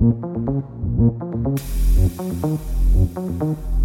Thank you.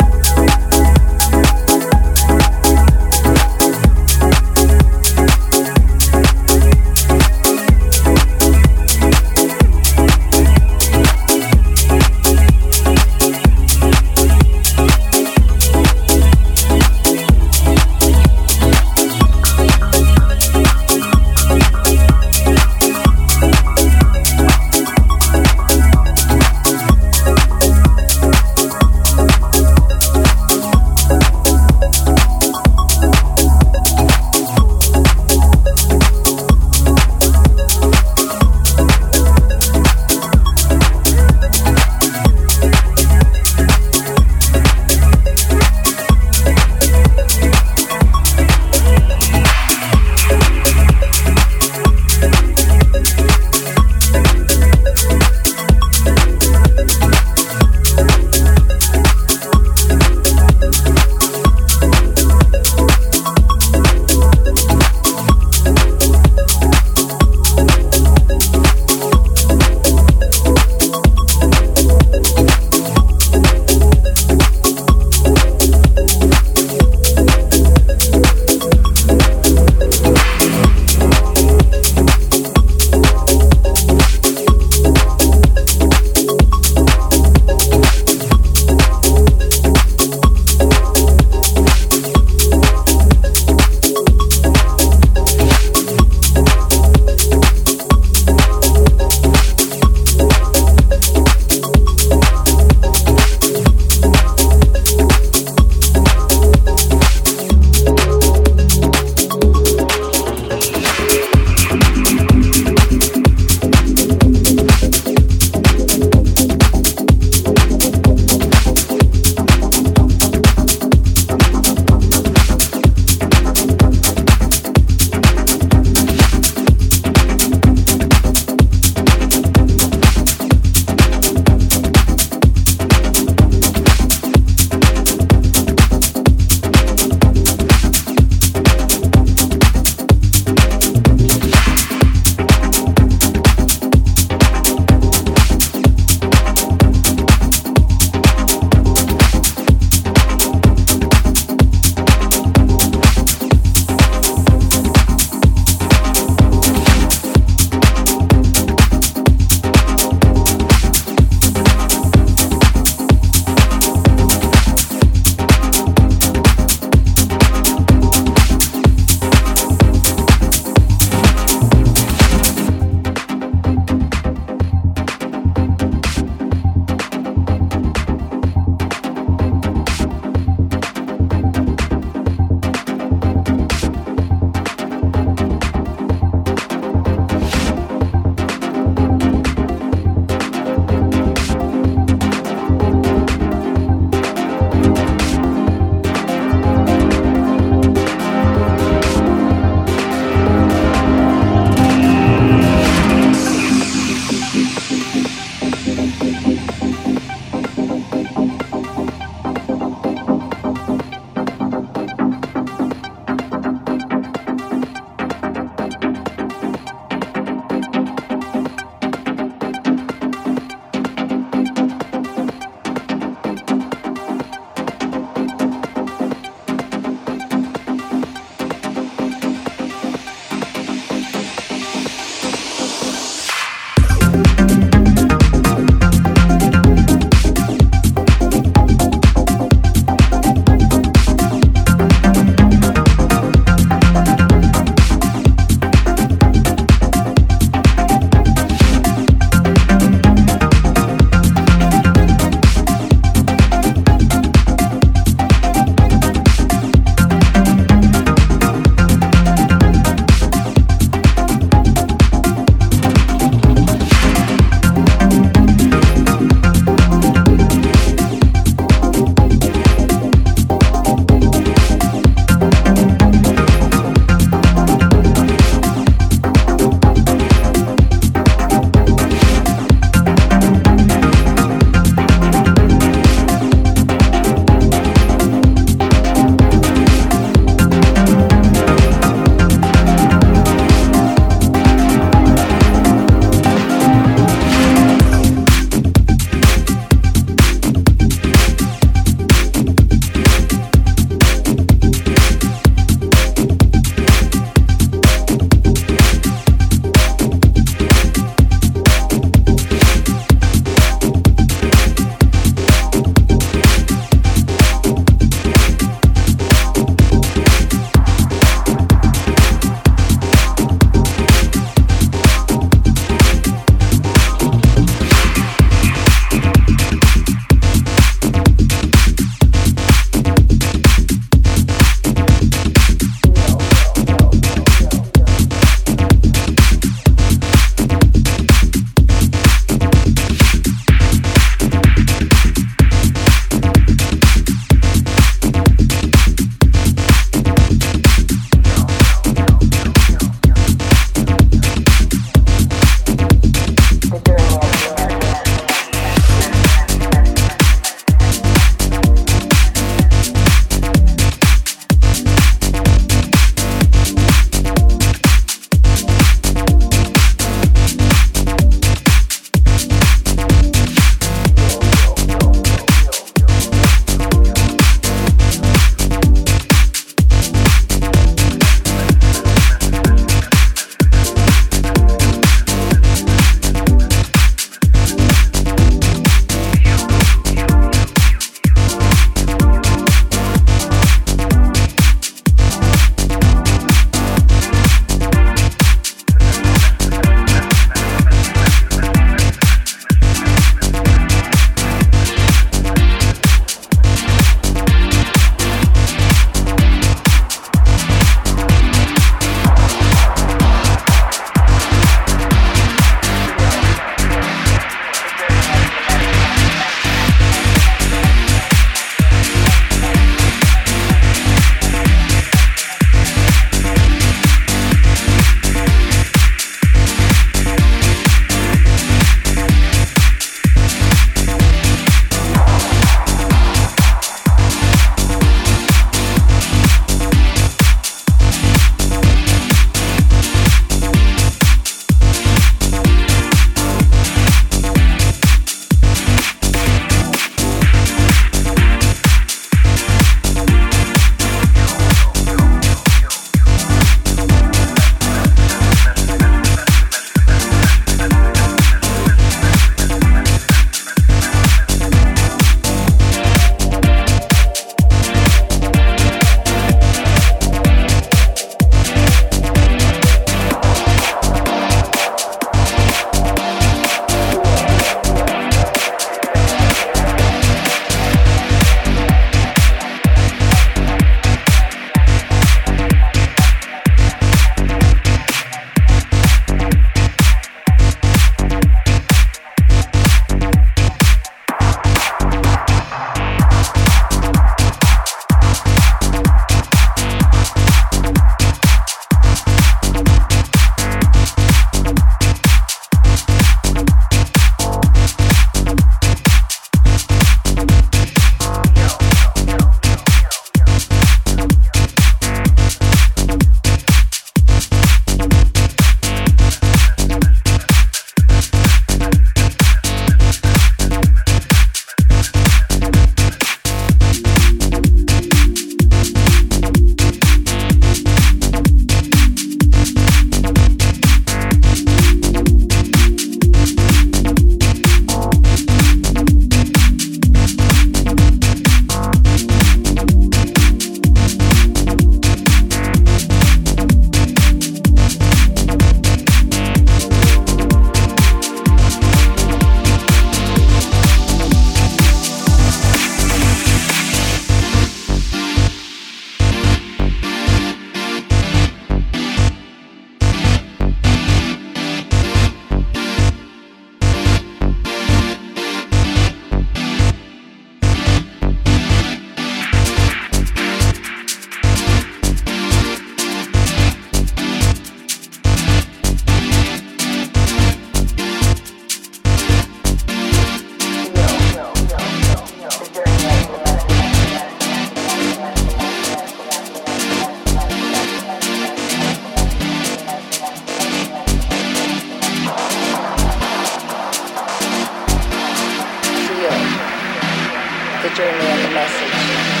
The message.